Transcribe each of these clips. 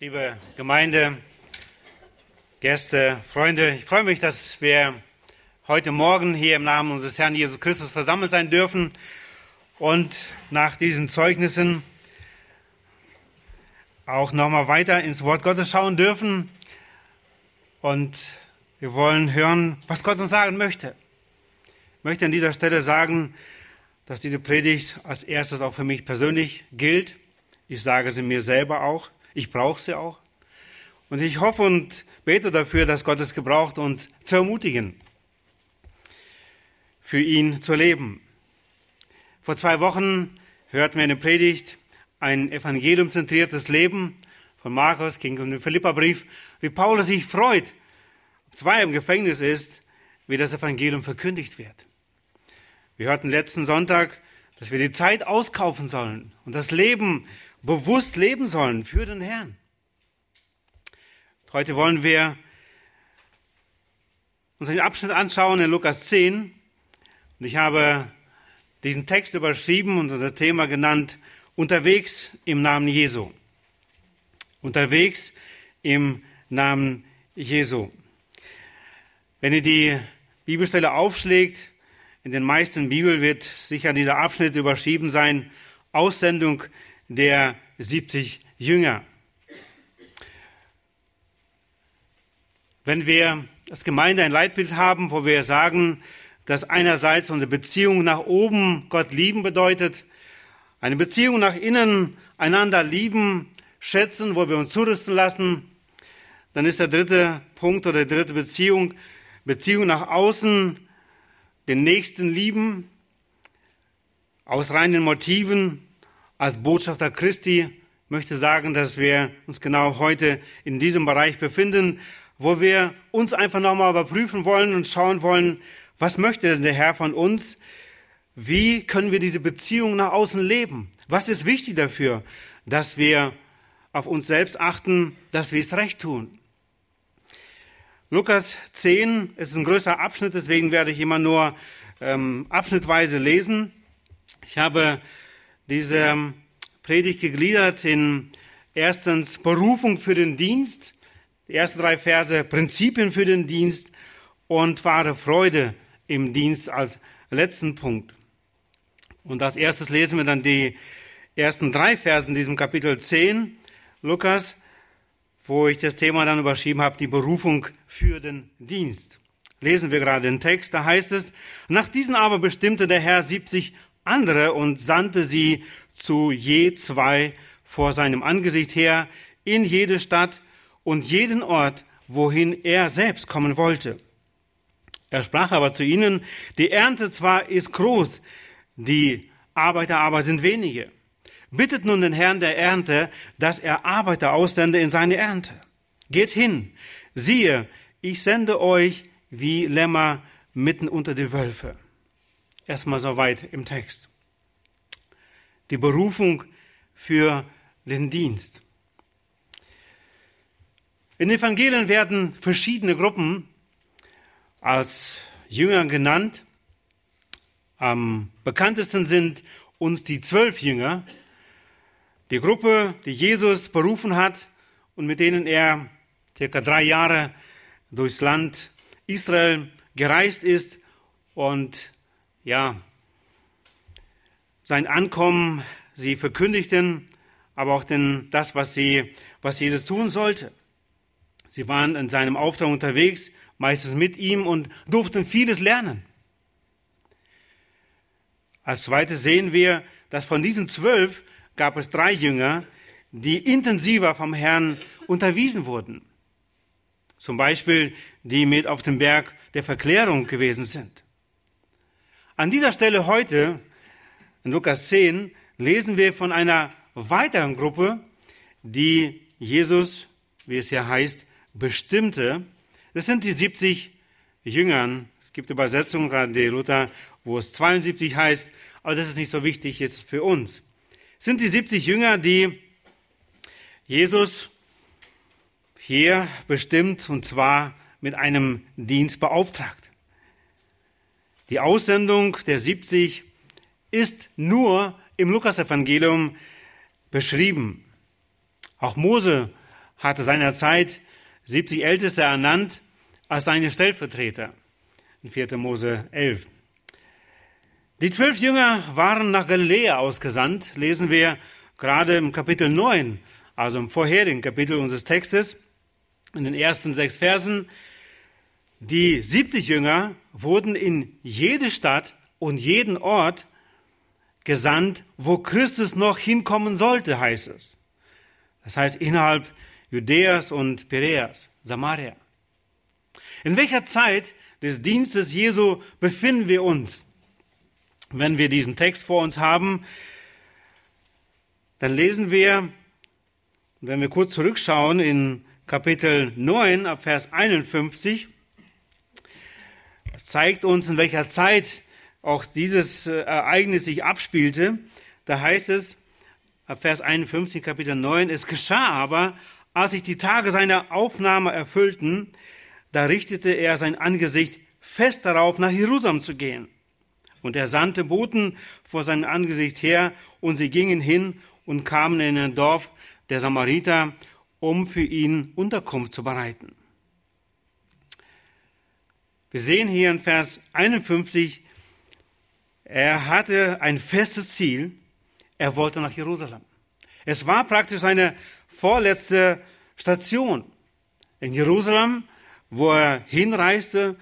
liebe Gemeinde, Gäste, Freunde, ich freue mich, dass wir heute Morgen hier im Namen unseres Herrn Jesus Christus versammelt sein dürfen und nach diesen Zeugnissen auch nochmal weiter ins Wort Gottes schauen dürfen. Und wir wollen hören, was Gott uns sagen möchte. Ich möchte an dieser Stelle sagen, dass diese Predigt als erstes auch für mich persönlich gilt. Ich sage sie mir selber auch. Ich brauche sie auch. Und ich hoffe und bete dafür, dass Gott es gebraucht, uns zu ermutigen, für ihn zu leben. Vor zwei Wochen hörten wir eine Predigt, ein evangeliumzentriertes Leben von Markus, ging um den Philipperbrief, wie Paulus sich freut, zwei im Gefängnis ist, wie das Evangelium verkündigt wird. Wir hörten letzten Sonntag, dass wir die Zeit auskaufen sollen und das Leben bewusst leben sollen für den Herrn. Heute wollen wir uns einen Abschnitt anschauen in Lukas 10. Und ich habe diesen Text überschrieben und unser Thema genannt, unterwegs im Namen Jesu. Unterwegs im Namen Jesu. Wenn ihr die Bibelstelle aufschlägt, in den meisten Bibeln wird sicher dieser Abschnitt überschrieben sein, Aussendung der 70 Jünger. Wenn wir als Gemeinde ein Leitbild haben, wo wir sagen, dass einerseits unsere Beziehung nach oben Gott lieben bedeutet, eine Beziehung nach innen einander lieben, schätzen, wo wir uns zurüsten lassen, dann ist der dritte Punkt oder die dritte Beziehung, Beziehung nach außen, den Nächsten lieben, aus reinen Motiven, als Botschafter Christi möchte sagen, dass wir uns genau heute in diesem Bereich befinden, wo wir uns einfach nochmal überprüfen wollen und schauen wollen, was möchte denn der Herr von uns? Wie können wir diese Beziehung nach außen leben? Was ist wichtig dafür, dass wir auf uns selbst achten, dass wir es recht tun? Lukas 10 ist ein größer Abschnitt, deswegen werde ich immer nur ähm, abschnittweise lesen. Ich habe diese Predigt gegliedert in erstens Berufung für den Dienst, die ersten drei Verse Prinzipien für den Dienst und wahre Freude im Dienst als letzten Punkt. Und als erstes lesen wir dann die ersten drei Verse in diesem Kapitel 10, Lukas, wo ich das Thema dann überschrieben habe, die Berufung für den Dienst. Lesen wir gerade den Text, da heißt es, nach diesen aber bestimmte der Herr 70 andere und sandte sie zu je zwei vor seinem Angesicht her in jede Stadt und jeden Ort, wohin er selbst kommen wollte. Er sprach aber zu ihnen, die Ernte zwar ist groß, die Arbeiter aber sind wenige. Bittet nun den Herrn der Ernte, dass er Arbeiter aussende in seine Ernte. Geht hin, siehe, ich sende euch wie Lämmer mitten unter die Wölfe. Erstmal soweit im Text die Berufung für den Dienst. In den Evangelien werden verschiedene Gruppen als Jünger genannt. Am bekanntesten sind uns die zwölf Jünger, die Gruppe, die Jesus berufen hat und mit denen er circa drei Jahre durchs Land Israel gereist ist und ja, sein Ankommen, sie verkündigten, aber auch denn das, was sie, was Jesus tun sollte. Sie waren in seinem Auftrag unterwegs, meistens mit ihm und durften vieles lernen. Als zweites sehen wir, dass von diesen zwölf gab es drei Jünger, die intensiver vom Herrn unterwiesen wurden. Zum Beispiel die mit auf dem Berg der Verklärung gewesen sind. An dieser Stelle heute in Lukas 10 lesen wir von einer weiteren Gruppe, die Jesus, wie es hier heißt, bestimmte. Das sind die 70 Jüngern. Es gibt Übersetzungen, gerade die Luther, wo es 72 heißt, aber das ist nicht so wichtig jetzt für uns. Es sind die 70 Jünger, die Jesus hier bestimmt und zwar mit einem Dienst beauftragt. Die Aussendung der 70 ist nur im Lukasevangelium beschrieben. Auch Mose hatte seinerzeit 70 Älteste ernannt als seine Stellvertreter in 4. Mose 11. Die zwölf Jünger waren nach Galiläa ausgesandt, lesen wir gerade im Kapitel 9, also im vorherigen Kapitel unseres Textes, in den ersten sechs Versen. Die 70 Jünger wurden in jede Stadt und jeden Ort gesandt, wo Christus noch hinkommen sollte, heißt es. Das heißt innerhalb Judäas und Pereas, Samaria. In welcher Zeit des Dienstes Jesu befinden wir uns? Wenn wir diesen Text vor uns haben, dann lesen wir, wenn wir kurz zurückschauen in Kapitel 9 ab Vers 51, das zeigt uns, in welcher Zeit auch dieses äh, Ereignis sich abspielte. Da heißt es, Vers 51, Kapitel 9, es geschah aber, als sich die Tage seiner Aufnahme erfüllten, da richtete er sein Angesicht fest darauf, nach Jerusalem zu gehen. Und er sandte Boten vor seinem Angesicht her, und sie gingen hin und kamen in ein Dorf der Samariter, um für ihn Unterkunft zu bereiten. Wir sehen hier in Vers 51, er hatte ein festes Ziel, er wollte nach Jerusalem. Es war praktisch seine vorletzte Station. In Jerusalem, wo er hinreiste,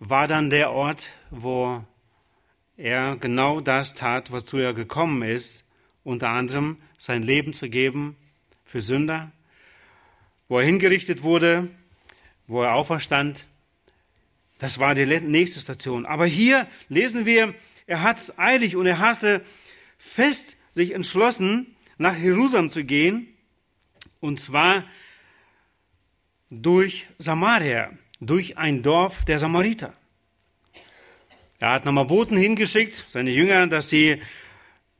war dann der Ort, wo er genau das tat, wozu er gekommen ist, unter anderem sein Leben zu geben für Sünder, wo er hingerichtet wurde, wo er auferstand. Das war die nächste Station. Aber hier lesen wir, er hat es eilig und er hatte fest sich entschlossen, nach Jerusalem zu gehen, und zwar durch Samaria, durch ein Dorf der Samariter. Er hat nochmal Boten hingeschickt, seine Jünger, dass sie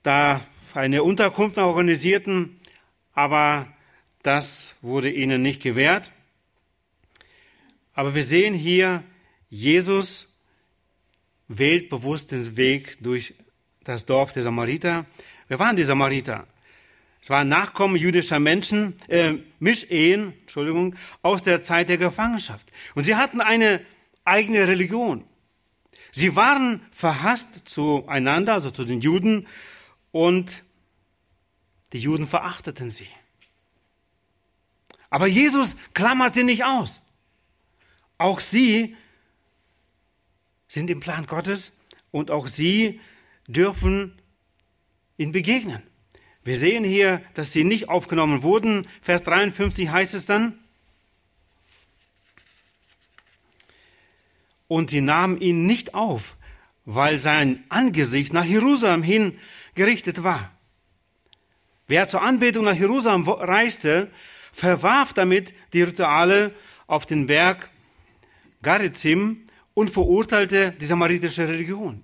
da eine Unterkunft organisierten, aber das wurde ihnen nicht gewährt. Aber wir sehen hier, Jesus wählt bewusst den Weg durch das Dorf der Samariter. Wer waren die Samariter? Es waren Nachkommen jüdischer Menschen, äh, Mischehen, Entschuldigung, aus der Zeit der Gefangenschaft. Und sie hatten eine eigene Religion. Sie waren verhasst zueinander, also zu den Juden, und die Juden verachteten sie. Aber Jesus klammert sie nicht aus. Auch sie sind im Plan Gottes und auch sie dürfen ihn begegnen. Wir sehen hier, dass sie nicht aufgenommen wurden. Vers 53 heißt es dann, und sie nahmen ihn nicht auf, weil sein Angesicht nach Jerusalem hin gerichtet war. Wer zur Anbetung nach Jerusalem reiste, verwarf damit die Rituale auf den Berg Garizim und verurteilte die samaritische Religion.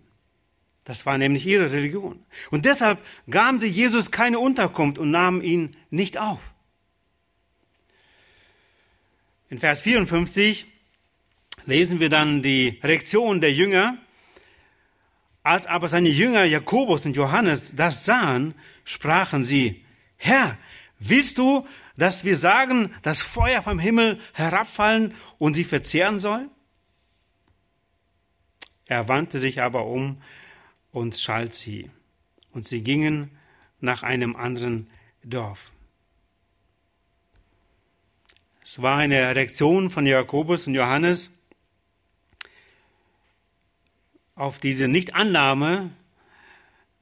Das war nämlich ihre Religion. Und deshalb gaben sie Jesus keine Unterkunft und nahmen ihn nicht auf. In Vers 54 lesen wir dann die Reaktion der Jünger. Als aber seine Jünger Jakobus und Johannes das sahen, sprachen sie, Herr, willst du, dass wir sagen, dass Feuer vom Himmel herabfallen und sie verzehren soll? Er wandte sich aber um und schalt sie, und sie gingen nach einem anderen Dorf. Es war eine Reaktion von Jakobus und Johannes auf diese Nichtannahme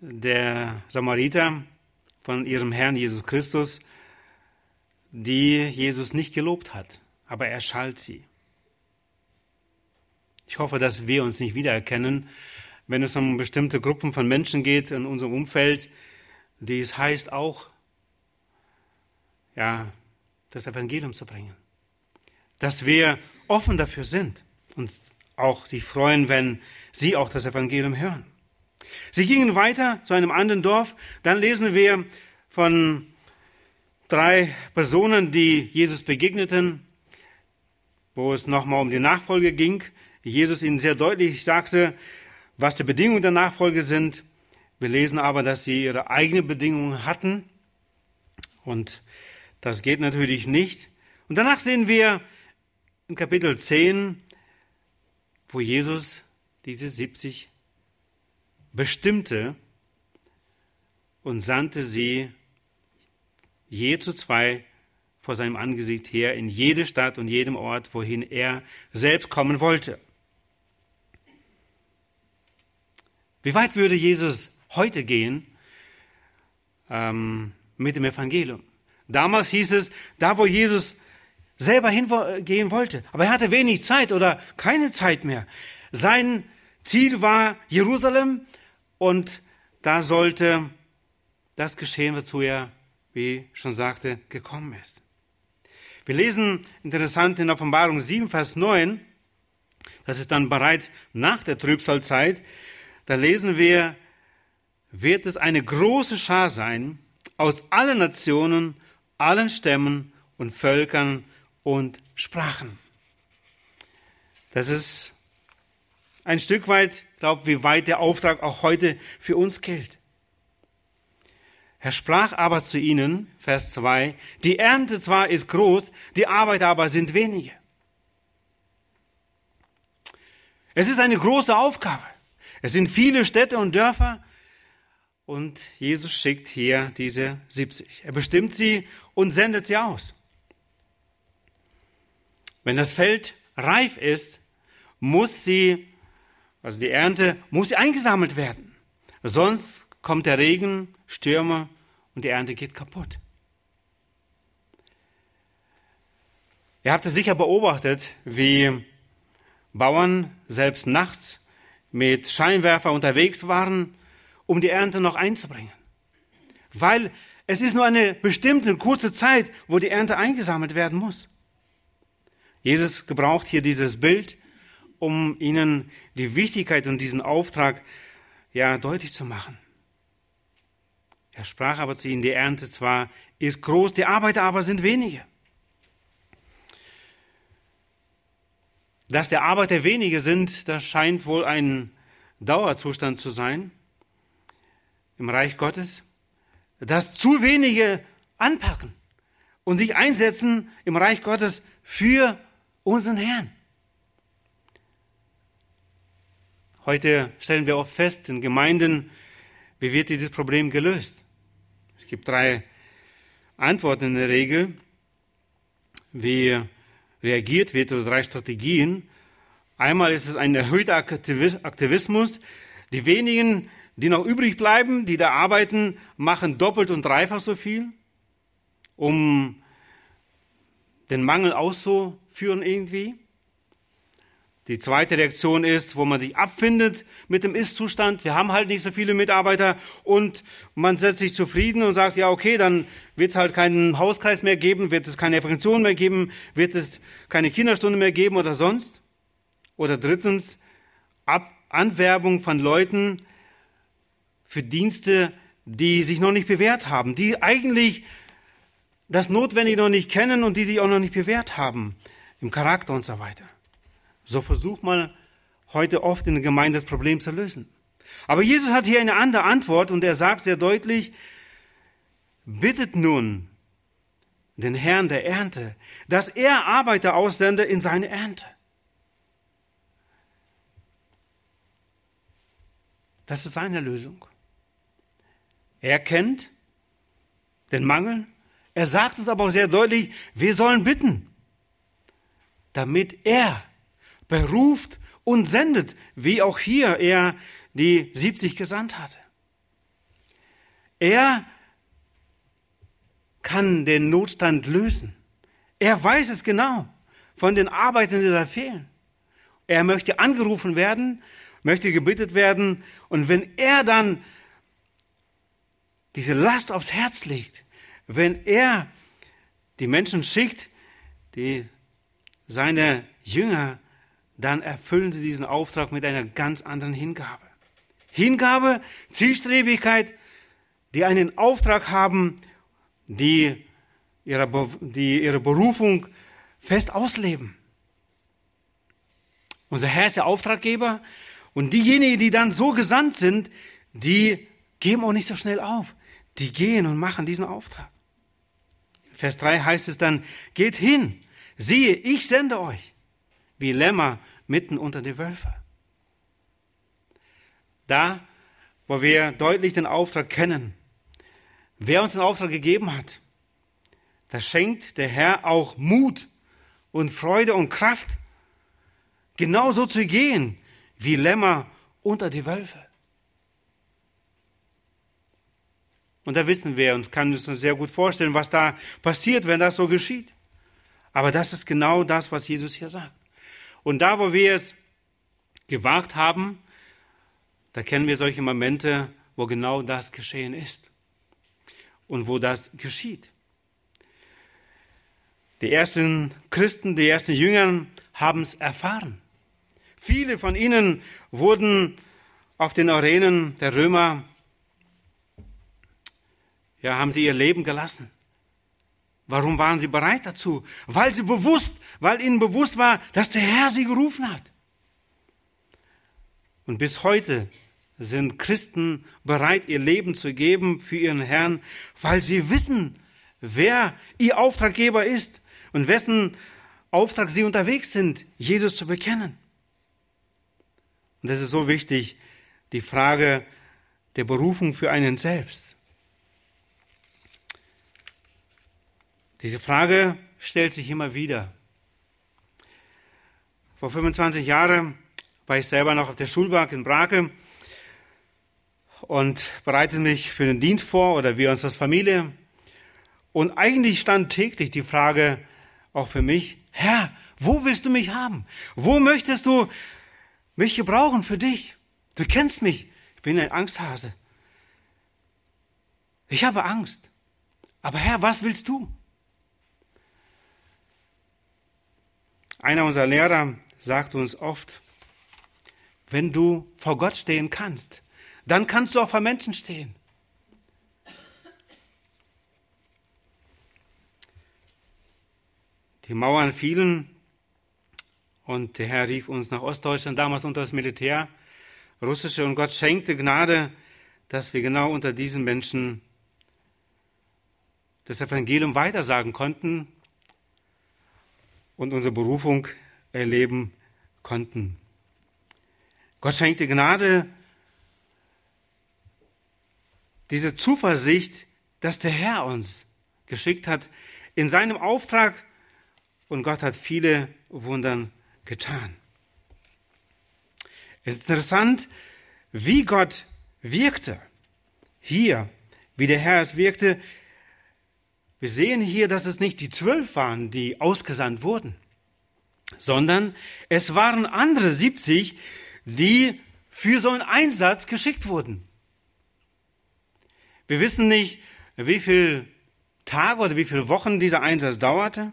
der Samariter von ihrem Herrn Jesus Christus, die Jesus nicht gelobt hat, aber er schalt sie. Ich hoffe, dass wir uns nicht wiedererkennen, wenn es um bestimmte Gruppen von Menschen geht in unserem Umfeld, die es heißt auch, ja, das Evangelium zu bringen. Dass wir offen dafür sind und auch sich freuen, wenn sie auch das Evangelium hören. Sie gingen weiter zu einem anderen Dorf. Dann lesen wir von drei Personen, die Jesus begegneten, wo es nochmal um die Nachfolge ging. Jesus ihnen sehr deutlich sagte, was die Bedingungen der Nachfolge sind. Wir lesen aber, dass sie ihre eigenen Bedingungen hatten. Und das geht natürlich nicht. Und danach sehen wir in Kapitel 10, wo Jesus diese 70 bestimmte und sandte sie je zu zwei vor seinem Angesicht her in jede Stadt und jedem Ort, wohin er selbst kommen wollte. Wie weit würde Jesus heute gehen ähm, mit dem Evangelium? Damals hieß es, da wo Jesus selber hingehen wollte, aber er hatte wenig Zeit oder keine Zeit mehr. Sein Ziel war Jerusalem und da sollte das geschehen, wozu er, wie schon sagte, gekommen ist. Wir lesen interessant in Offenbarung 7, Vers 9, das ist dann bereits nach der Trübsalzeit, da lesen wir, wird es eine große Schar sein aus allen Nationen, allen Stämmen und Völkern und Sprachen. Das ist ein Stück weit, glaube wie weit der Auftrag auch heute für uns gilt. Er sprach aber zu ihnen, Vers 2, die Ernte zwar ist groß, die Arbeiter aber sind wenige. Es ist eine große Aufgabe. Es sind viele Städte und Dörfer und Jesus schickt hier diese 70. Er bestimmt sie und sendet sie aus. Wenn das Feld reif ist, muss sie, also die Ernte, muss sie eingesammelt werden. Sonst kommt der Regen, Stürme und die Ernte geht kaputt. Ihr habt es sicher beobachtet, wie Bauern selbst nachts mit Scheinwerfer unterwegs waren, um die Ernte noch einzubringen. Weil es ist nur eine bestimmte kurze Zeit, wo die Ernte eingesammelt werden muss. Jesus gebraucht hier dieses Bild, um ihnen die Wichtigkeit und diesen Auftrag ja deutlich zu machen. Er sprach aber zu ihnen, die Ernte zwar ist groß, die Arbeiter aber sind wenige. Dass der Arbeiter wenige sind, das scheint wohl ein Dauerzustand zu sein im Reich Gottes. Dass zu wenige anpacken und sich einsetzen im Reich Gottes für unseren Herrn. Heute stellen wir oft fest in Gemeinden, wie wird dieses Problem gelöst? Es gibt drei Antworten in der Regel, wie reagiert wird oder drei Strategien. Einmal ist es ein erhöhter Aktivismus. Die wenigen, die noch übrig bleiben, die da arbeiten, machen doppelt und dreifach so viel, um den Mangel auszuführen irgendwie. Die zweite Reaktion ist, wo man sich abfindet mit dem Ist-Zustand. Wir haben halt nicht so viele Mitarbeiter und man setzt sich zufrieden und sagt, ja, okay, dann wird es halt keinen Hauskreis mehr geben, wird es keine Evangelisation mehr geben, wird es keine Kinderstunde mehr geben oder sonst. Oder drittens, Ab Anwerbung von Leuten für Dienste, die sich noch nicht bewährt haben, die eigentlich das Notwendige noch nicht kennen und die sich auch noch nicht bewährt haben im Charakter und so weiter. So versucht man heute oft in der Gemeinde das Problem zu lösen. Aber Jesus hat hier eine andere Antwort und er sagt sehr deutlich, bittet nun den Herrn der Ernte, dass er Arbeiter aussende in seine Ernte. Das ist seine Lösung. Er kennt den Mangel. Er sagt uns aber auch sehr deutlich, wir sollen bitten, damit er beruft und sendet, wie auch hier er die 70 gesandt hatte. Er kann den Notstand lösen. Er weiß es genau von den Arbeitern, die da fehlen. Er möchte angerufen werden, möchte gebittet werden. Und wenn er dann diese Last aufs Herz legt, wenn er die Menschen schickt, die seine Jünger dann erfüllen sie diesen Auftrag mit einer ganz anderen Hingabe. Hingabe, Zielstrebigkeit, die einen Auftrag haben, die ihre, die ihre Berufung fest ausleben. Unser Herr ist der Auftraggeber und diejenigen, die dann so gesandt sind, die geben auch nicht so schnell auf. Die gehen und machen diesen Auftrag. Vers 3 heißt es dann, geht hin, siehe, ich sende euch, wie Lämmer mitten unter die Wölfe. Da, wo wir deutlich den Auftrag kennen, wer uns den Auftrag gegeben hat, da schenkt der Herr auch Mut und Freude und Kraft, genauso zu gehen wie Lämmer unter die Wölfe. Und da wissen wir und kann uns sehr gut vorstellen, was da passiert, wenn das so geschieht. Aber das ist genau das, was Jesus hier sagt. Und da, wo wir es gewagt haben, da kennen wir solche Momente, wo genau das geschehen ist und wo das geschieht. Die ersten Christen, die ersten Jünger haben es erfahren. Viele von ihnen wurden auf den Arenen der Römer ja, haben sie ihr Leben gelassen. Warum waren sie bereit dazu? Weil sie bewusst, weil ihnen bewusst war, dass der Herr sie gerufen hat. Und bis heute sind Christen bereit, ihr Leben zu geben für ihren Herrn, weil sie wissen, wer ihr Auftraggeber ist und wessen Auftrag sie unterwegs sind, Jesus zu bekennen. Und das ist so wichtig, die Frage der Berufung für einen selbst. Diese Frage stellt sich immer wieder. Vor 25 Jahren war ich selber noch auf der Schulbank in Brake und bereitete mich für den Dienst vor oder wir uns als Familie. Und eigentlich stand täglich die Frage auch für mich, Herr, wo willst du mich haben? Wo möchtest du mich gebrauchen für dich? Du kennst mich. Ich bin ein Angsthase. Ich habe Angst. Aber Herr, was willst du? Einer unserer Lehrer sagt uns oft, wenn du vor Gott stehen kannst, dann kannst du auch vor Menschen stehen. Die Mauern fielen und der Herr rief uns nach Ostdeutschland, damals unter das Militär, russische, und Gott schenkte Gnade, dass wir genau unter diesen Menschen das Evangelium weitersagen konnten und unsere Berufung erleben konnten. Gott schenkte Gnade, diese Zuversicht, dass der Herr uns geschickt hat in seinem Auftrag und Gott hat viele Wunder getan. Es ist interessant, wie Gott wirkte. Hier, wie der Herr es wirkte, wir sehen hier, dass es nicht die zwölf waren, die ausgesandt wurden, sondern es waren andere 70, die für so einen Einsatz geschickt wurden. Wir wissen nicht, wie viele Tage oder wie viele Wochen dieser Einsatz dauerte,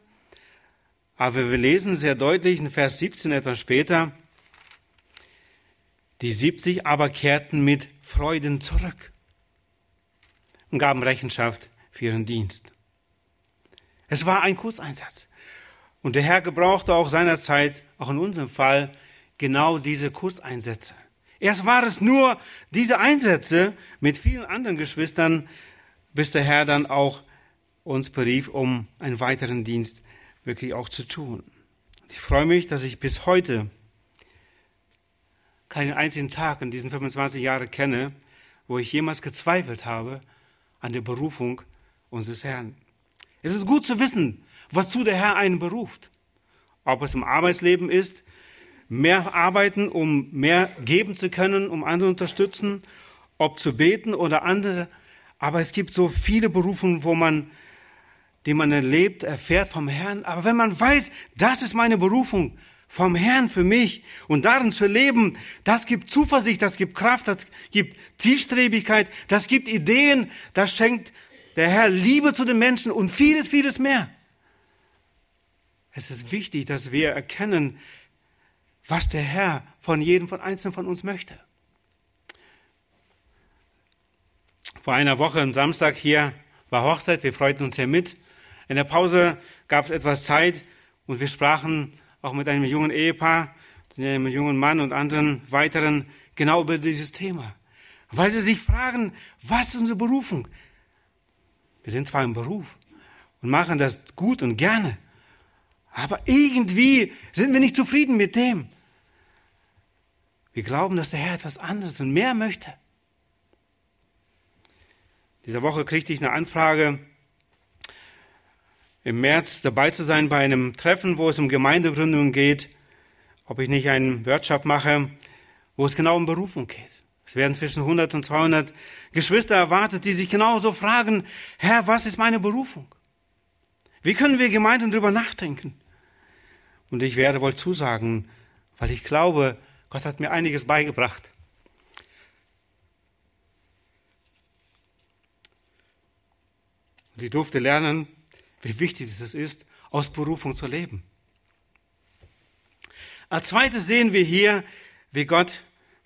aber wir lesen sehr deutlich in Vers 17 etwas später, die 70 aber kehrten mit Freuden zurück und gaben Rechenschaft für ihren Dienst. Es war ein Kurzeinsatz. Und der Herr gebrauchte auch seinerzeit, auch in unserem Fall, genau diese Kurzeinsätze. Erst war es nur diese Einsätze mit vielen anderen Geschwistern, bis der Herr dann auch uns berief, um einen weiteren Dienst wirklich auch zu tun. Ich freue mich, dass ich bis heute keinen einzigen Tag in diesen 25 Jahren kenne, wo ich jemals gezweifelt habe an der Berufung unseres Herrn. Es ist gut zu wissen, wozu der Herr einen beruft. Ob es im Arbeitsleben ist, mehr arbeiten, um mehr geben zu können, um andere zu unterstützen, ob zu beten oder andere. Aber es gibt so viele Berufungen, wo man, die man erlebt, erfährt vom Herrn. Aber wenn man weiß, das ist meine Berufung vom Herrn für mich und darin zu leben, das gibt Zuversicht, das gibt Kraft, das gibt Zielstrebigkeit, das gibt Ideen, das schenkt der Herr Liebe zu den Menschen und vieles, vieles mehr. Es ist wichtig, dass wir erkennen, was der Herr von jedem von einzelnen von uns möchte. Vor einer Woche am Samstag hier war Hochzeit, wir freuten uns hier mit. In der Pause gab es etwas Zeit und wir sprachen auch mit einem jungen Ehepaar, einem jungen Mann und anderen weiteren genau über dieses Thema. Weil sie sich fragen, was ist unsere Berufung? Wir sind zwar im Beruf und machen das gut und gerne. Aber irgendwie sind wir nicht zufrieden mit dem. Wir glauben, dass der Herr etwas anderes und mehr möchte. Diese Woche kriegte ich eine Anfrage, im März dabei zu sein bei einem Treffen, wo es um Gemeindegründung geht, ob ich nicht einen Workshop mache, wo es genau um Berufung geht. Es werden zwischen 100 und 200 Geschwister erwartet, die sich genauso fragen, Herr, was ist meine Berufung? Wie können wir gemeinsam darüber nachdenken? Und ich werde wohl zusagen, weil ich glaube, Gott hat mir einiges beigebracht. Und ich durfte lernen, wie wichtig es ist, aus Berufung zu leben. Als zweites sehen wir hier, wie Gott,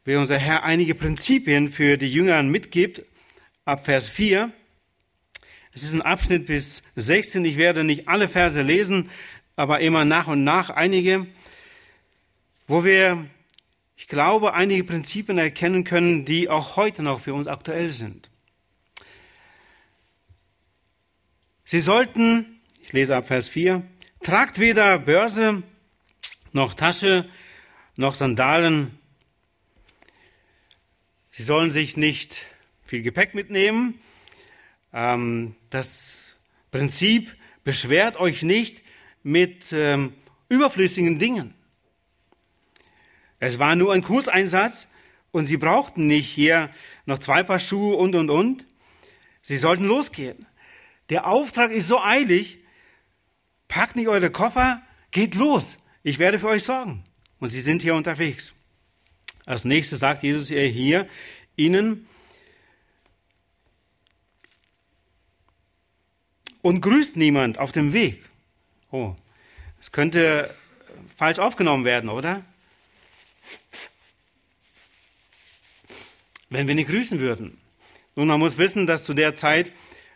wie unser Herr einige Prinzipien für die Jünger mitgibt, ab Vers 4. Es ist ein Abschnitt bis 16. Ich werde nicht alle Verse lesen, aber immer nach und nach einige, wo wir, ich glaube, einige Prinzipien erkennen können, die auch heute noch für uns aktuell sind. Sie sollten, ich lese ab Vers 4, tragt weder Börse noch Tasche noch Sandalen. Sie sollen sich nicht viel Gepäck mitnehmen. Ähm, das Prinzip beschwert euch nicht mit ähm, überflüssigen Dingen. Es war nur ein Kurseinsatz und sie brauchten nicht hier noch zwei Paar Schuhe und, und, und. Sie sollten losgehen. Der Auftrag ist so eilig. Packt nicht eure Koffer, geht los. Ich werde für euch sorgen. Und sie sind hier unterwegs. Als nächstes sagt Jesus hier ihnen, und grüßt niemand auf dem Weg. Oh, das könnte falsch aufgenommen werden, oder? Wenn wir nicht grüßen würden. Nun, man muss wissen, dass zu der Zeit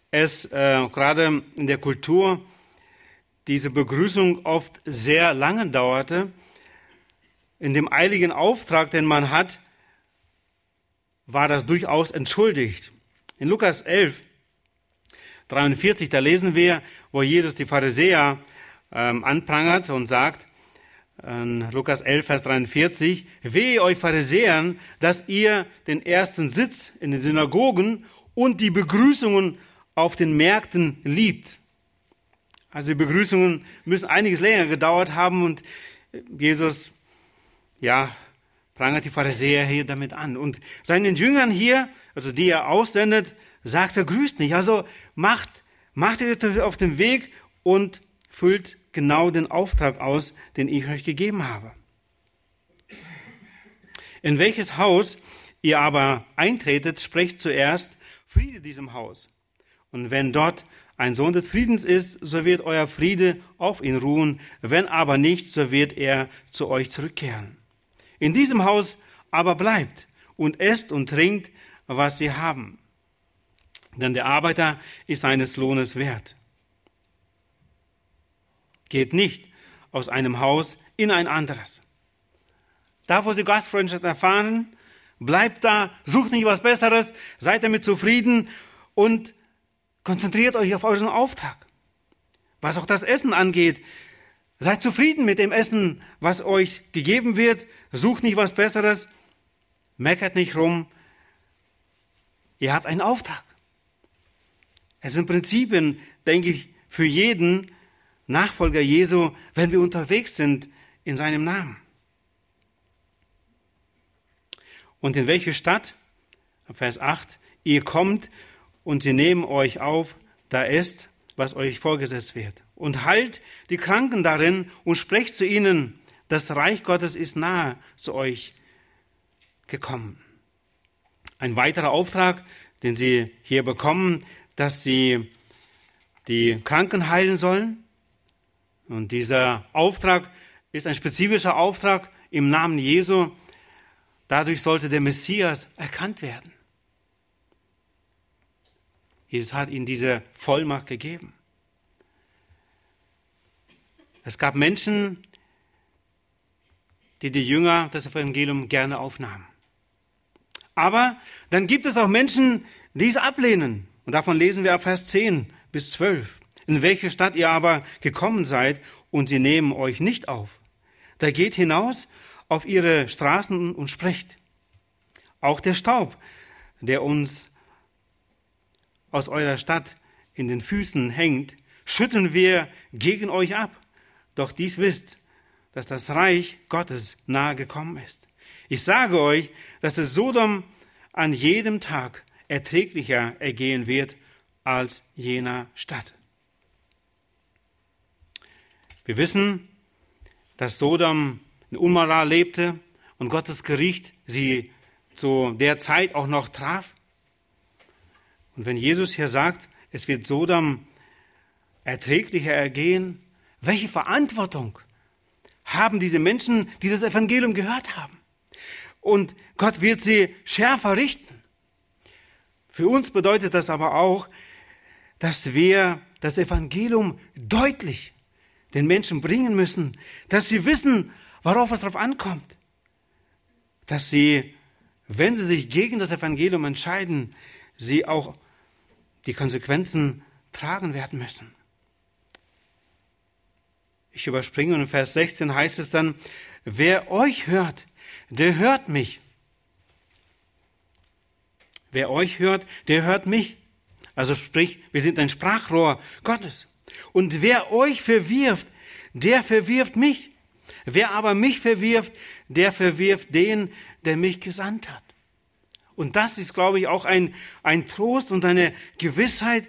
es äh, gerade in der Kultur diese Begrüßung oft sehr lange dauerte. In dem eiligen Auftrag, den man hat, war das durchaus entschuldigt. In Lukas 11, 43, da lesen wir, wo Jesus die Pharisäer ähm, anprangert und sagt, in Lukas 11, Vers 43, wehe euch Pharisäern, dass ihr den ersten Sitz in den Synagogen und die Begrüßungen auf den Märkten liebt. Also die Begrüßungen müssen einiges länger gedauert haben und Jesus, ja, prangert die Pharisäer hier damit an. Und seinen Jüngern hier, also die er aussendet, sagt er, grüßt nicht. Also macht, macht ihr auf dem Weg und füllt genau den Auftrag aus, den ich euch gegeben habe. In welches Haus ihr aber eintretet, sprecht zuerst Friede diesem Haus. Und wenn dort ein Sohn des Friedens ist, so wird euer Friede auf ihn ruhen, wenn aber nicht, so wird er zu euch zurückkehren. In diesem Haus aber bleibt und esst und trinkt, was sie haben. Denn der Arbeiter ist seines Lohnes wert. Geht nicht aus einem Haus in ein anderes. Da, wo sie Gastfreundschaft erfahren, bleibt da, sucht nicht was Besseres, seid damit zufrieden und Konzentriert euch auf euren Auftrag. Was auch das Essen angeht, seid zufrieden mit dem Essen, was euch gegeben wird. Sucht nicht was Besseres. Meckert nicht rum. Ihr habt einen Auftrag. Es sind Prinzipien, denke ich, für jeden Nachfolger Jesu, wenn wir unterwegs sind in seinem Namen. Und in welche Stadt? Vers 8. Ihr kommt und sie nehmen euch auf, da ist, was euch vorgesetzt wird. Und heilt die Kranken darin und sprecht zu ihnen, das Reich Gottes ist nahe zu euch gekommen. Ein weiterer Auftrag, den sie hier bekommen, dass sie die Kranken heilen sollen. Und dieser Auftrag ist ein spezifischer Auftrag im Namen Jesu. Dadurch sollte der Messias erkannt werden. Jesus hat ihnen diese Vollmacht gegeben. Es gab Menschen, die die Jünger das Evangelium gerne aufnahmen. Aber dann gibt es auch Menschen, die es ablehnen. Und davon lesen wir ab Vers 10 bis 12. in welche Stadt ihr aber gekommen seid, und sie nehmen euch nicht auf. Da geht hinaus auf ihre Straßen und sprecht. Auch der Staub, der uns aus eurer Stadt in den Füßen hängt, schütteln wir gegen euch ab. Doch dies wisst, dass das Reich Gottes nahe gekommen ist. Ich sage euch, dass es Sodom an jedem Tag erträglicher ergehen wird als jener Stadt. Wir wissen, dass Sodom in Umara lebte und Gottes Gericht sie zu der Zeit auch noch traf. Und wenn Jesus hier sagt, es wird Sodom erträglicher ergehen, welche Verantwortung haben diese Menschen, die das Evangelium gehört haben? Und Gott wird sie schärfer richten. Für uns bedeutet das aber auch, dass wir das Evangelium deutlich den Menschen bringen müssen, dass sie wissen, worauf es darauf ankommt, dass sie, wenn sie sich gegen das Evangelium entscheiden, sie auch die Konsequenzen tragen werden müssen. Ich überspringe und in Vers 16 heißt es dann, wer euch hört, der hört mich. Wer euch hört, der hört mich. Also sprich, wir sind ein Sprachrohr Gottes. Und wer euch verwirft, der verwirft mich. Wer aber mich verwirft, der verwirft den, der mich gesandt hat. Und das ist, glaube ich, auch ein, ein Trost und eine Gewissheit.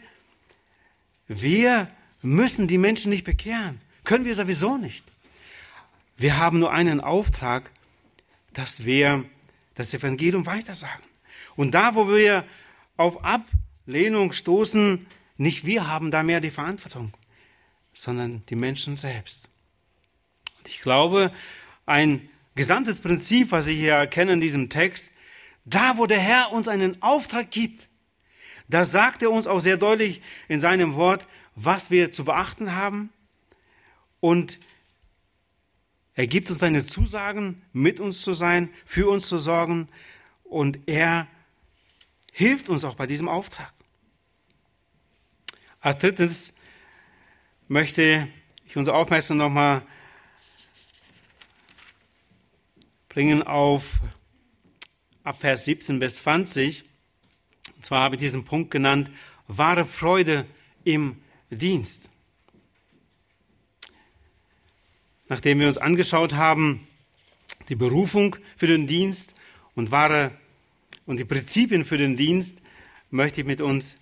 Wir müssen die Menschen nicht bekehren. Können wir sowieso nicht. Wir haben nur einen Auftrag, dass wir das Evangelium weitersagen. Und da, wo wir auf Ablehnung stoßen, nicht wir haben da mehr die Verantwortung, sondern die Menschen selbst. Und ich glaube, ein gesamtes Prinzip, was ich hier erkenne in diesem Text, da, wo der Herr uns einen Auftrag gibt, da sagt er uns auch sehr deutlich in seinem Wort, was wir zu beachten haben. Und er gibt uns seine Zusagen, mit uns zu sein, für uns zu sorgen. Und er hilft uns auch bei diesem Auftrag. Als drittes möchte ich unsere Aufmerksamkeit nochmal bringen auf ab Vers 17 bis 20. Und zwar habe ich diesen Punkt genannt, wahre Freude im Dienst. Nachdem wir uns angeschaut haben, die Berufung für den Dienst und wahre und die Prinzipien für den Dienst, möchte ich mit uns,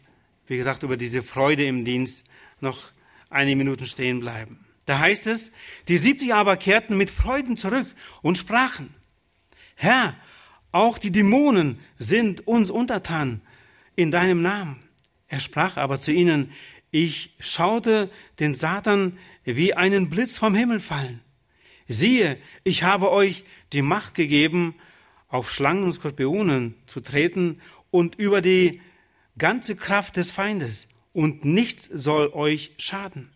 wie gesagt, über diese Freude im Dienst noch einige Minuten stehen bleiben. Da heißt es, die 70 aber kehrten mit Freuden zurück und sprachen, Herr, auch die Dämonen sind uns untertan in deinem Namen. Er sprach aber zu ihnen, ich schaute den Satan wie einen Blitz vom Himmel fallen. Siehe, ich habe euch die Macht gegeben, auf Schlangen und Skorpionen zu treten und über die ganze Kraft des Feindes, und nichts soll euch schaden.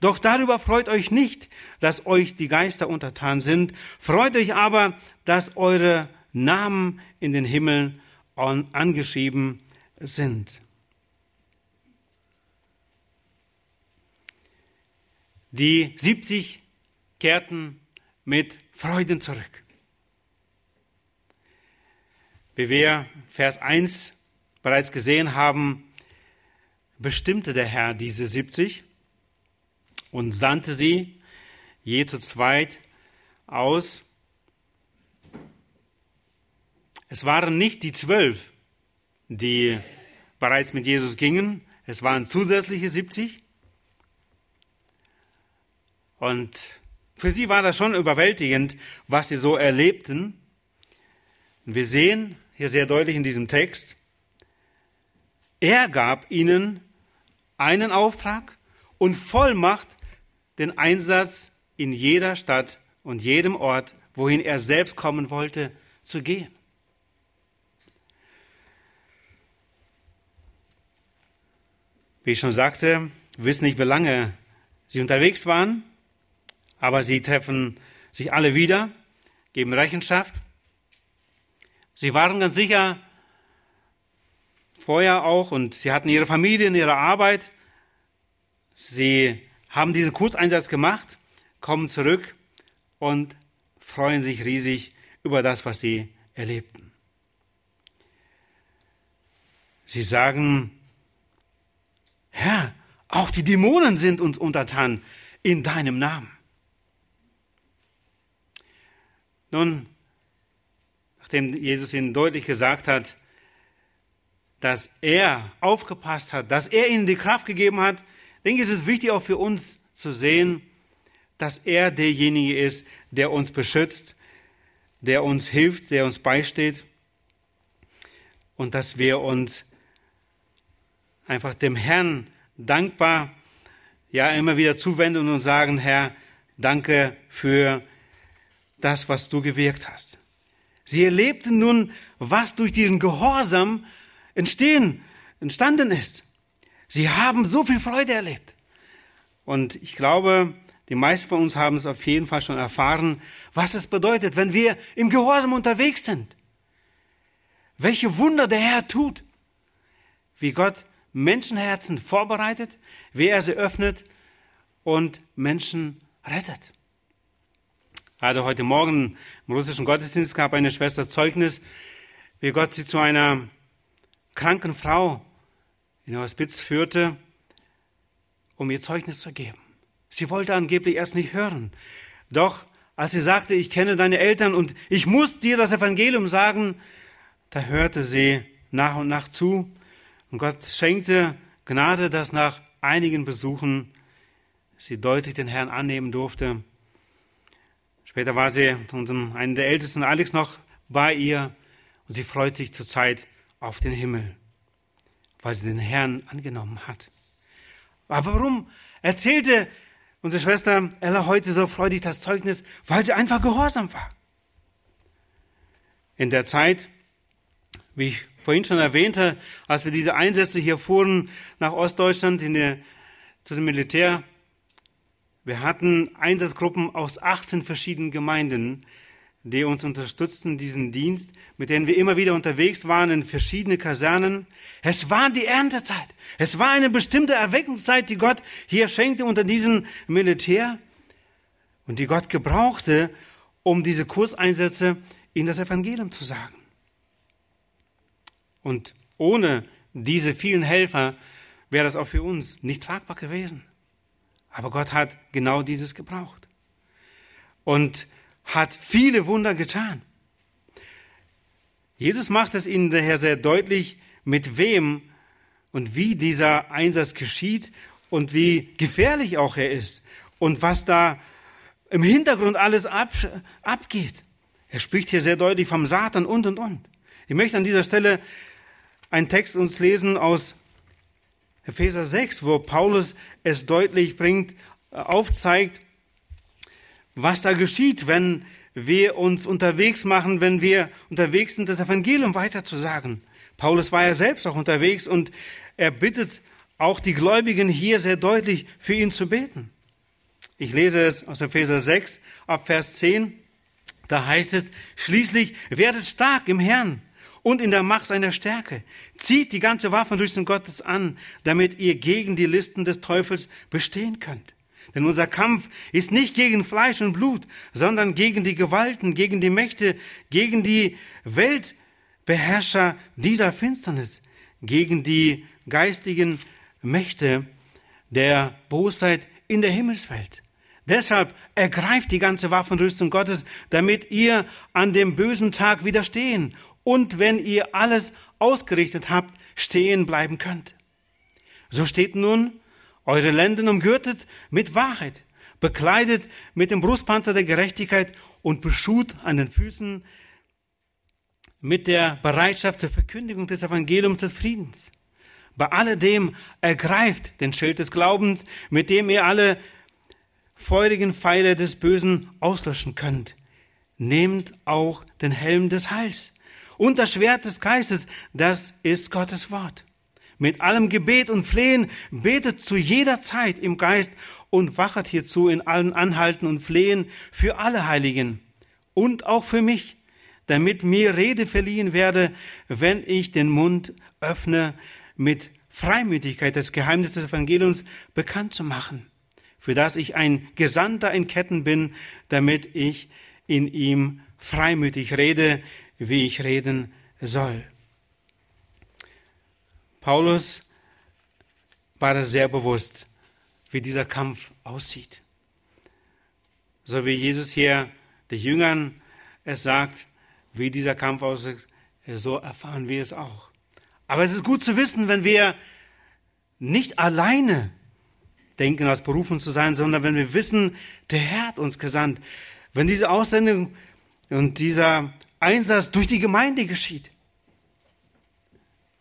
Doch darüber freut euch nicht, dass euch die Geister untertan sind, freut euch aber, dass eure Namen in den Himmeln angeschrieben sind. Die 70 kehrten mit Freuden zurück. Wie wir Vers 1 bereits gesehen haben, bestimmte der Herr diese 70 und sandte sie je zu zweit aus. Es waren nicht die zwölf, die bereits mit Jesus gingen, es waren zusätzliche 70. Und für sie war das schon überwältigend, was sie so erlebten. Wir sehen hier sehr deutlich in diesem Text, er gab ihnen einen Auftrag und Vollmacht, den Einsatz in jeder Stadt und jedem Ort, wohin er selbst kommen wollte, zu gehen. Wie ich schon sagte, wissen nicht, wie lange sie unterwegs waren, aber sie treffen sich alle wieder, geben Rechenschaft. Sie waren ganz sicher vorher auch und sie hatten ihre Familien, ihre Arbeit. Sie haben diesen Kurseinsatz gemacht, kommen zurück und freuen sich riesig über das, was sie erlebten. Sie sagen, Herr, auch die Dämonen sind uns untertan in deinem Namen. Nun, nachdem Jesus ihnen deutlich gesagt hat, dass er aufgepasst hat, dass er ihnen die Kraft gegeben hat, denke ich, ist es wichtig auch für uns zu sehen, dass er derjenige ist, der uns beschützt, der uns hilft, der uns beisteht und dass wir uns einfach dem Herrn dankbar ja immer wieder zuwenden und sagen, Herr, danke für das, was du gewirkt hast. Sie erlebten nun, was durch diesen Gehorsam entstehen, entstanden ist. Sie haben so viel Freude erlebt. Und ich glaube, die meisten von uns haben es auf jeden Fall schon erfahren, was es bedeutet, wenn wir im Gehorsam unterwegs sind. Welche Wunder der Herr tut. Wie Gott Menschenherzen vorbereitet, wie er sie öffnet und Menschen rettet. Gerade heute Morgen im russischen Gottesdienst gab eine Schwester Zeugnis, wie Gott sie zu einer kranken Frau in Hospiz führte, um ihr Zeugnis zu geben. Sie wollte angeblich erst nicht hören. Doch als sie sagte, ich kenne deine Eltern und ich muss dir das Evangelium sagen, da hörte sie nach und nach zu. Und Gott schenkte Gnade, dass nach einigen Besuchen sie deutlich den Herrn annehmen durfte. Später war sie unserem, einen der Ältesten, Alex, noch bei ihr und sie freut sich zurzeit auf den Himmel, weil sie den Herrn angenommen hat. Aber warum erzählte unsere Schwester Ella heute so freudig das Zeugnis, weil sie einfach gehorsam war. In der Zeit, wie ich vorhin schon erwähnte, als wir diese Einsätze hier fuhren nach Ostdeutschland in der, zu dem Militär, wir hatten Einsatzgruppen aus 18 verschiedenen Gemeinden, die uns unterstützten, diesen Dienst, mit denen wir immer wieder unterwegs waren in verschiedene Kasernen. Es war die Erntezeit. Es war eine bestimmte Erweckungszeit, die Gott hier schenkte unter diesem Militär und die Gott gebrauchte, um diese Kurseinsätze in das Evangelium zu sagen. Und ohne diese vielen Helfer wäre das auch für uns nicht tragbar gewesen. Aber Gott hat genau dieses gebraucht. Und hat viele Wunder getan. Jesus macht es ihnen daher sehr deutlich, mit wem und wie dieser Einsatz geschieht und wie gefährlich auch er ist und was da im Hintergrund alles ab, abgeht. Er spricht hier sehr deutlich vom Satan und und und. Ich möchte an dieser Stelle einen Text uns lesen aus Epheser 6, wo Paulus es deutlich bringt, aufzeigt, was da geschieht, wenn wir uns unterwegs machen, wenn wir unterwegs sind, das Evangelium weiterzusagen. Paulus war ja selbst auch unterwegs und er bittet auch die Gläubigen hier sehr deutlich für ihn zu beten. Ich lese es aus Epheser 6 ab Vers 10. Da heißt es, schließlich werdet stark im Herrn und in der Macht seiner Stärke. Zieht die ganze Waffe durch den Gottes an, damit ihr gegen die Listen des Teufels bestehen könnt. Denn unser Kampf ist nicht gegen Fleisch und Blut, sondern gegen die Gewalten, gegen die Mächte, gegen die Weltbeherrscher dieser Finsternis, gegen die geistigen Mächte der Bosheit in der Himmelswelt. Deshalb ergreift die ganze Waffenrüstung Gottes, damit ihr an dem bösen Tag widerstehen und wenn ihr alles ausgerichtet habt, stehen bleiben könnt. So steht nun eure Lenden umgürtet mit Wahrheit, bekleidet mit dem Brustpanzer der Gerechtigkeit und beschut an den Füßen mit der Bereitschaft zur Verkündigung des Evangeliums des Friedens. Bei alledem ergreift den Schild des Glaubens, mit dem ihr alle feurigen Pfeile des Bösen auslöschen könnt. Nehmt auch den Helm des Heils und das Schwert des Geistes, das ist Gottes Wort. Mit allem Gebet und Flehen betet zu jeder Zeit im Geist und wachet hierzu in allen Anhalten und Flehen für alle Heiligen und auch für mich, damit mir Rede verliehen werde, wenn ich den Mund öffne mit Freimütigkeit das Geheimnis des Evangeliums bekannt zu machen, für das ich ein Gesandter in Ketten bin, damit ich in ihm freimütig rede, wie ich reden soll. Paulus war es sehr bewusst, wie dieser Kampf aussieht. So wie Jesus hier den Jüngern es sagt, wie dieser Kampf aussieht, so erfahren wir es auch. Aber es ist gut zu wissen, wenn wir nicht alleine denken, als berufen zu sein, sondern wenn wir wissen, der Herr hat uns gesandt. Wenn diese Aussendung und dieser Einsatz durch die Gemeinde geschieht.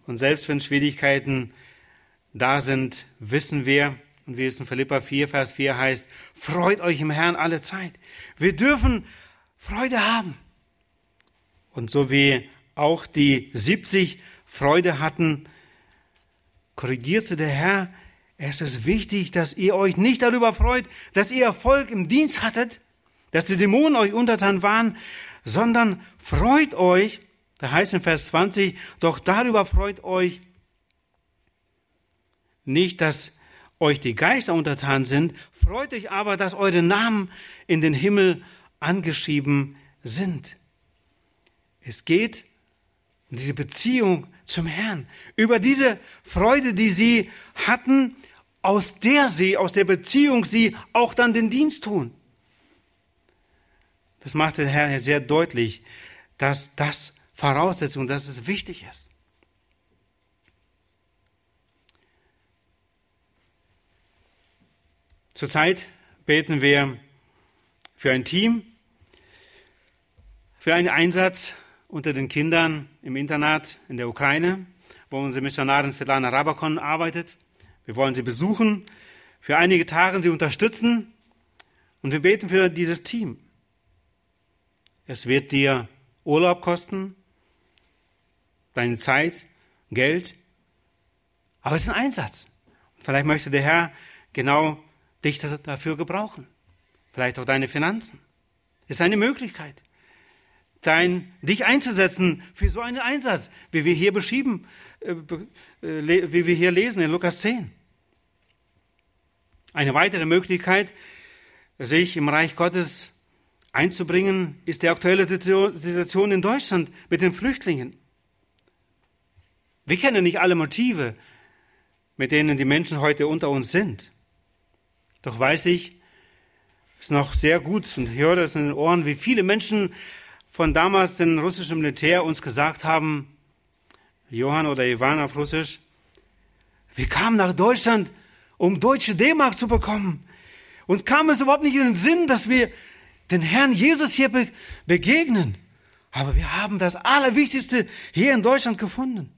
Und selbst wenn Schwierigkeiten da sind, wissen wir, und wie es in Philippa 4, Vers 4 heißt, freut euch im Herrn alle Zeit. Wir dürfen Freude haben. Und so wie auch die 70 Freude hatten, korrigierte der Herr, es ist wichtig, dass ihr euch nicht darüber freut, dass ihr Erfolg im Dienst hattet, dass die Dämonen euch untertan waren, sondern freut euch, da heißt in Vers 20, doch darüber freut euch nicht, dass euch die Geister untertan sind, freut euch aber, dass eure Namen in den Himmel angeschrieben sind. Es geht um diese Beziehung zum Herrn, über diese Freude, die sie hatten, aus der sie, aus der Beziehung sie auch dann den Dienst tun. Das macht der Herr sehr deutlich, dass das Voraussetzung, dass es wichtig ist. Zurzeit beten wir für ein Team, für einen Einsatz unter den Kindern im Internat in der Ukraine, wo unsere Missionarin Svetlana Rabakon arbeitet. Wir wollen sie besuchen, für einige Tage sie unterstützen und wir beten für dieses Team. Es wird dir Urlaub kosten, deine Zeit, Geld, aber es ist ein Einsatz. Vielleicht möchte der Herr genau dich dafür gebrauchen. Vielleicht auch deine Finanzen. Es ist eine Möglichkeit, dein, dich einzusetzen für so einen Einsatz, wie wir hier beschrieben, äh, äh, wie wir hier lesen in Lukas 10. Eine weitere Möglichkeit, sich im Reich Gottes einzubringen, ist die aktuelle Situation in Deutschland mit den Flüchtlingen. Wir kennen nicht alle Motive, mit denen die Menschen heute unter uns sind. Doch weiß ich, es noch sehr gut und höre das in den Ohren, wie viele Menschen von damals dem russischen Militär uns gesagt haben, Johann oder Ivan auf Russisch, wir kamen nach Deutschland, um deutsche D-Mark zu bekommen. Uns kam es überhaupt nicht in den Sinn, dass wir den Herrn Jesus hier be begegnen. Aber wir haben das Allerwichtigste hier in Deutschland gefunden.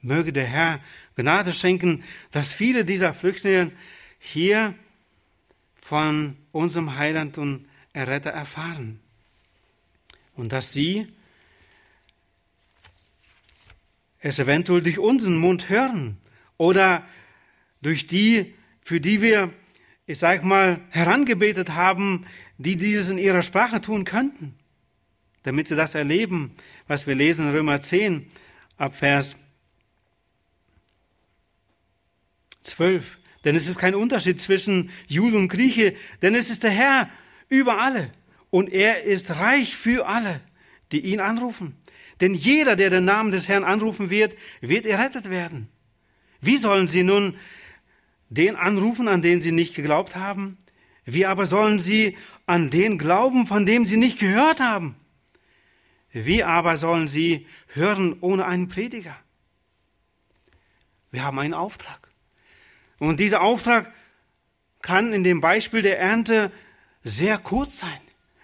Möge der Herr Gnade schenken, dass viele dieser Flüchtlinge hier von unserem Heiland und Erretter erfahren. Und dass sie es eventuell durch unseren Mund hören oder durch die, für die wir, ich sag mal, herangebetet haben, die dieses in ihrer Sprache tun könnten, damit sie das erleben, was wir lesen in Römer 10 ab Vers 12. Denn es ist kein Unterschied zwischen Jude und Grieche, denn es ist der Herr über alle und er ist reich für alle, die ihn anrufen. Denn jeder, der den Namen des Herrn anrufen wird, wird errettet werden. Wie sollen sie nun den anrufen, an den sie nicht geglaubt haben? Wie aber sollen sie an den glauben, von dem sie nicht gehört haben? Wie aber sollen sie hören ohne einen Prediger? Wir haben einen Auftrag. Und dieser Auftrag kann in dem Beispiel der Ernte sehr kurz sein,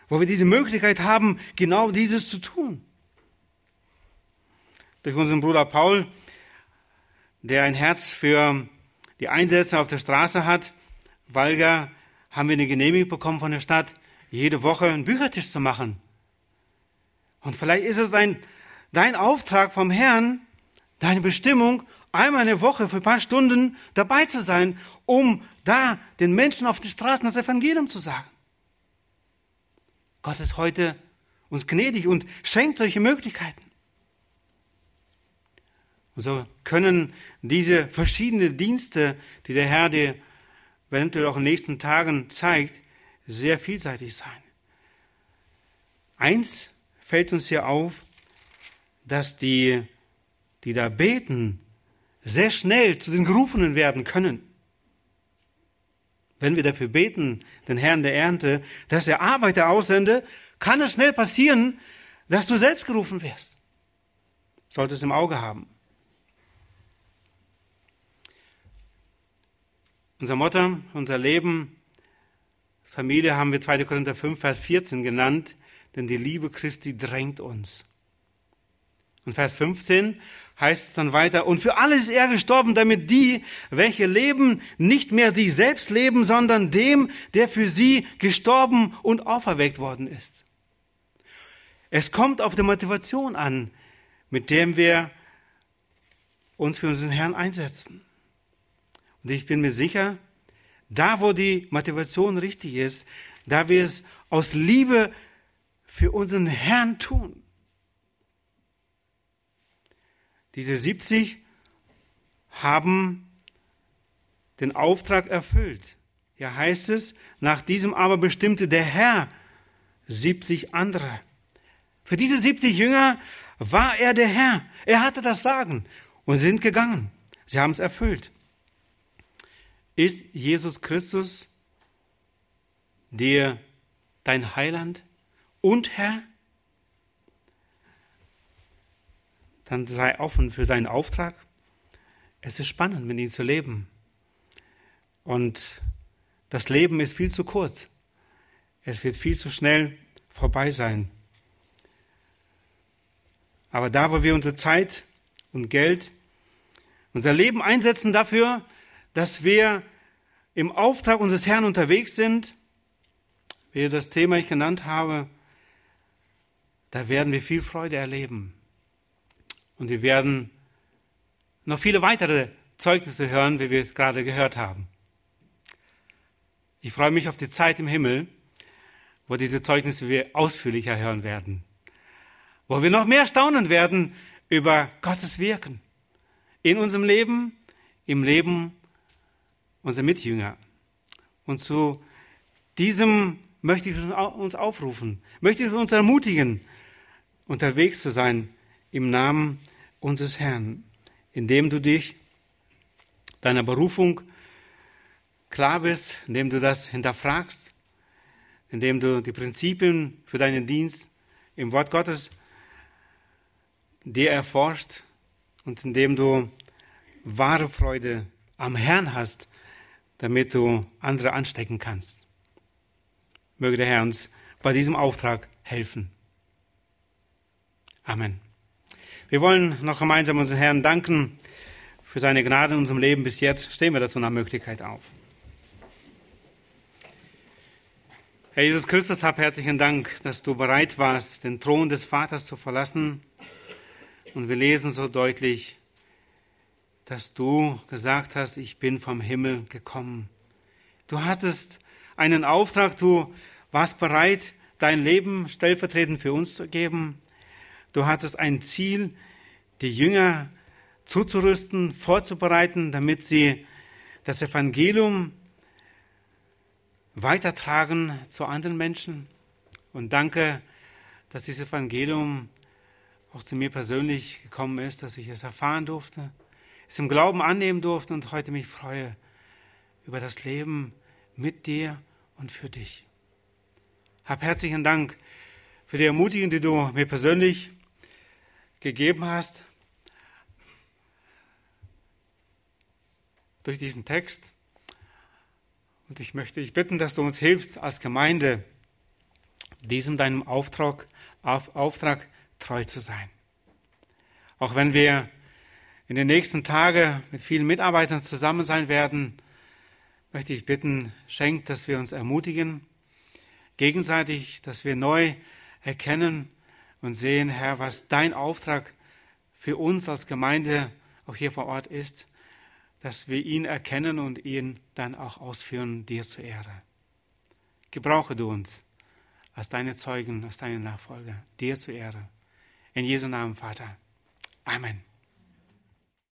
wo wir diese Möglichkeit haben, genau dieses zu tun. Durch unseren Bruder Paul, der ein Herz für die Einsätze auf der Straße hat, Walger, haben wir eine Genehmigung bekommen von der Stadt, jede Woche einen Büchertisch zu machen. Und vielleicht ist es dein, dein Auftrag vom Herrn, deine Bestimmung, einmal eine Woche für ein paar Stunden dabei zu sein, um da den Menschen auf den Straßen das Evangelium zu sagen. Gott ist heute uns gnädig und schenkt solche Möglichkeiten. Und so können diese verschiedenen Dienste, die der Herr dir eventuell auch in den nächsten Tagen zeigt, sehr vielseitig sein. Eins fällt uns hier auf, dass die, die da beten, sehr schnell zu den Gerufenen werden können. Wenn wir dafür beten, den Herrn der Ernte, dass er Arbeiter aussende, kann es schnell passieren, dass du selbst gerufen wirst. Solltest im Auge haben. Unser Motto, unser Leben, Familie haben wir 2. Korinther 5, Vers 14 genannt, denn die Liebe Christi drängt uns. Und Vers 15 heißt es dann weiter, und für alles ist er gestorben, damit die, welche leben, nicht mehr sich selbst leben, sondern dem, der für sie gestorben und auferweckt worden ist. Es kommt auf die Motivation an, mit dem wir uns für unseren Herrn einsetzen. Und ich bin mir sicher, da wo die Motivation richtig ist, da wir es aus Liebe für unseren Herrn tun. Diese 70 haben den Auftrag erfüllt. Hier heißt es, nach diesem aber bestimmte der Herr 70 andere. Für diese 70 Jünger war er der Herr. Er hatte das Sagen und sind gegangen. Sie haben es erfüllt. Ist Jesus Christus dir dein Heiland und Herr? Dann sei offen für seinen Auftrag. Es ist spannend, mit ihm zu leben. Und das Leben ist viel zu kurz. Es wird viel zu schnell vorbei sein. Aber da, wo wir unsere Zeit und Geld, unser Leben einsetzen dafür, dass wir im Auftrag unseres Herrn unterwegs sind, wie das Thema ich genannt habe, da werden wir viel Freude erleben. Und wir werden noch viele weitere Zeugnisse hören, wie wir es gerade gehört haben. Ich freue mich auf die Zeit im Himmel, wo diese Zeugnisse wir ausführlicher hören werden, wo wir noch mehr staunen werden über Gottes Wirken in unserem Leben, im Leben unsere Mitjünger. Und zu diesem möchte ich uns aufrufen, möchte ich uns ermutigen, unterwegs zu sein im Namen unseres Herrn, indem du dich deiner Berufung klar bist, indem du das hinterfragst, indem du die Prinzipien für deinen Dienst im Wort Gottes dir erforscht und indem du wahre Freude am Herrn hast damit du andere anstecken kannst. Möge der Herr uns bei diesem Auftrag helfen. Amen. Wir wollen noch gemeinsam unseren Herrn danken für seine Gnade in unserem Leben bis jetzt. Stehen wir dazu nach Möglichkeit auf. Herr Jesus Christus, hab herzlichen Dank, dass du bereit warst, den Thron des Vaters zu verlassen. Und wir lesen so deutlich, dass du gesagt hast, ich bin vom Himmel gekommen. Du hattest einen Auftrag, du warst bereit, dein Leben stellvertretend für uns zu geben. Du hattest ein Ziel, die Jünger zuzurüsten, vorzubereiten, damit sie das Evangelium weitertragen zu anderen Menschen. Und danke, dass dieses Evangelium auch zu mir persönlich gekommen ist, dass ich es erfahren durfte es im Glauben annehmen durfte und heute mich freue über das Leben mit dir und für dich. Hab herzlichen Dank für die Ermutigung, die du mir persönlich gegeben hast durch diesen Text. Und ich möchte dich bitten, dass du uns hilfst, als Gemeinde diesem deinem Auftrag, auf Auftrag treu zu sein. Auch wenn wir in den nächsten Tagen mit vielen Mitarbeitern zusammen sein werden, möchte ich bitten, schenkt, dass wir uns ermutigen, gegenseitig, dass wir neu erkennen und sehen, Herr, was dein Auftrag für uns als Gemeinde auch hier vor Ort ist, dass wir ihn erkennen und ihn dann auch ausführen, dir zur Ehre. Gebrauche du uns als deine Zeugen, als deine Nachfolger, dir zur Ehre. In Jesu Namen, Vater. Amen.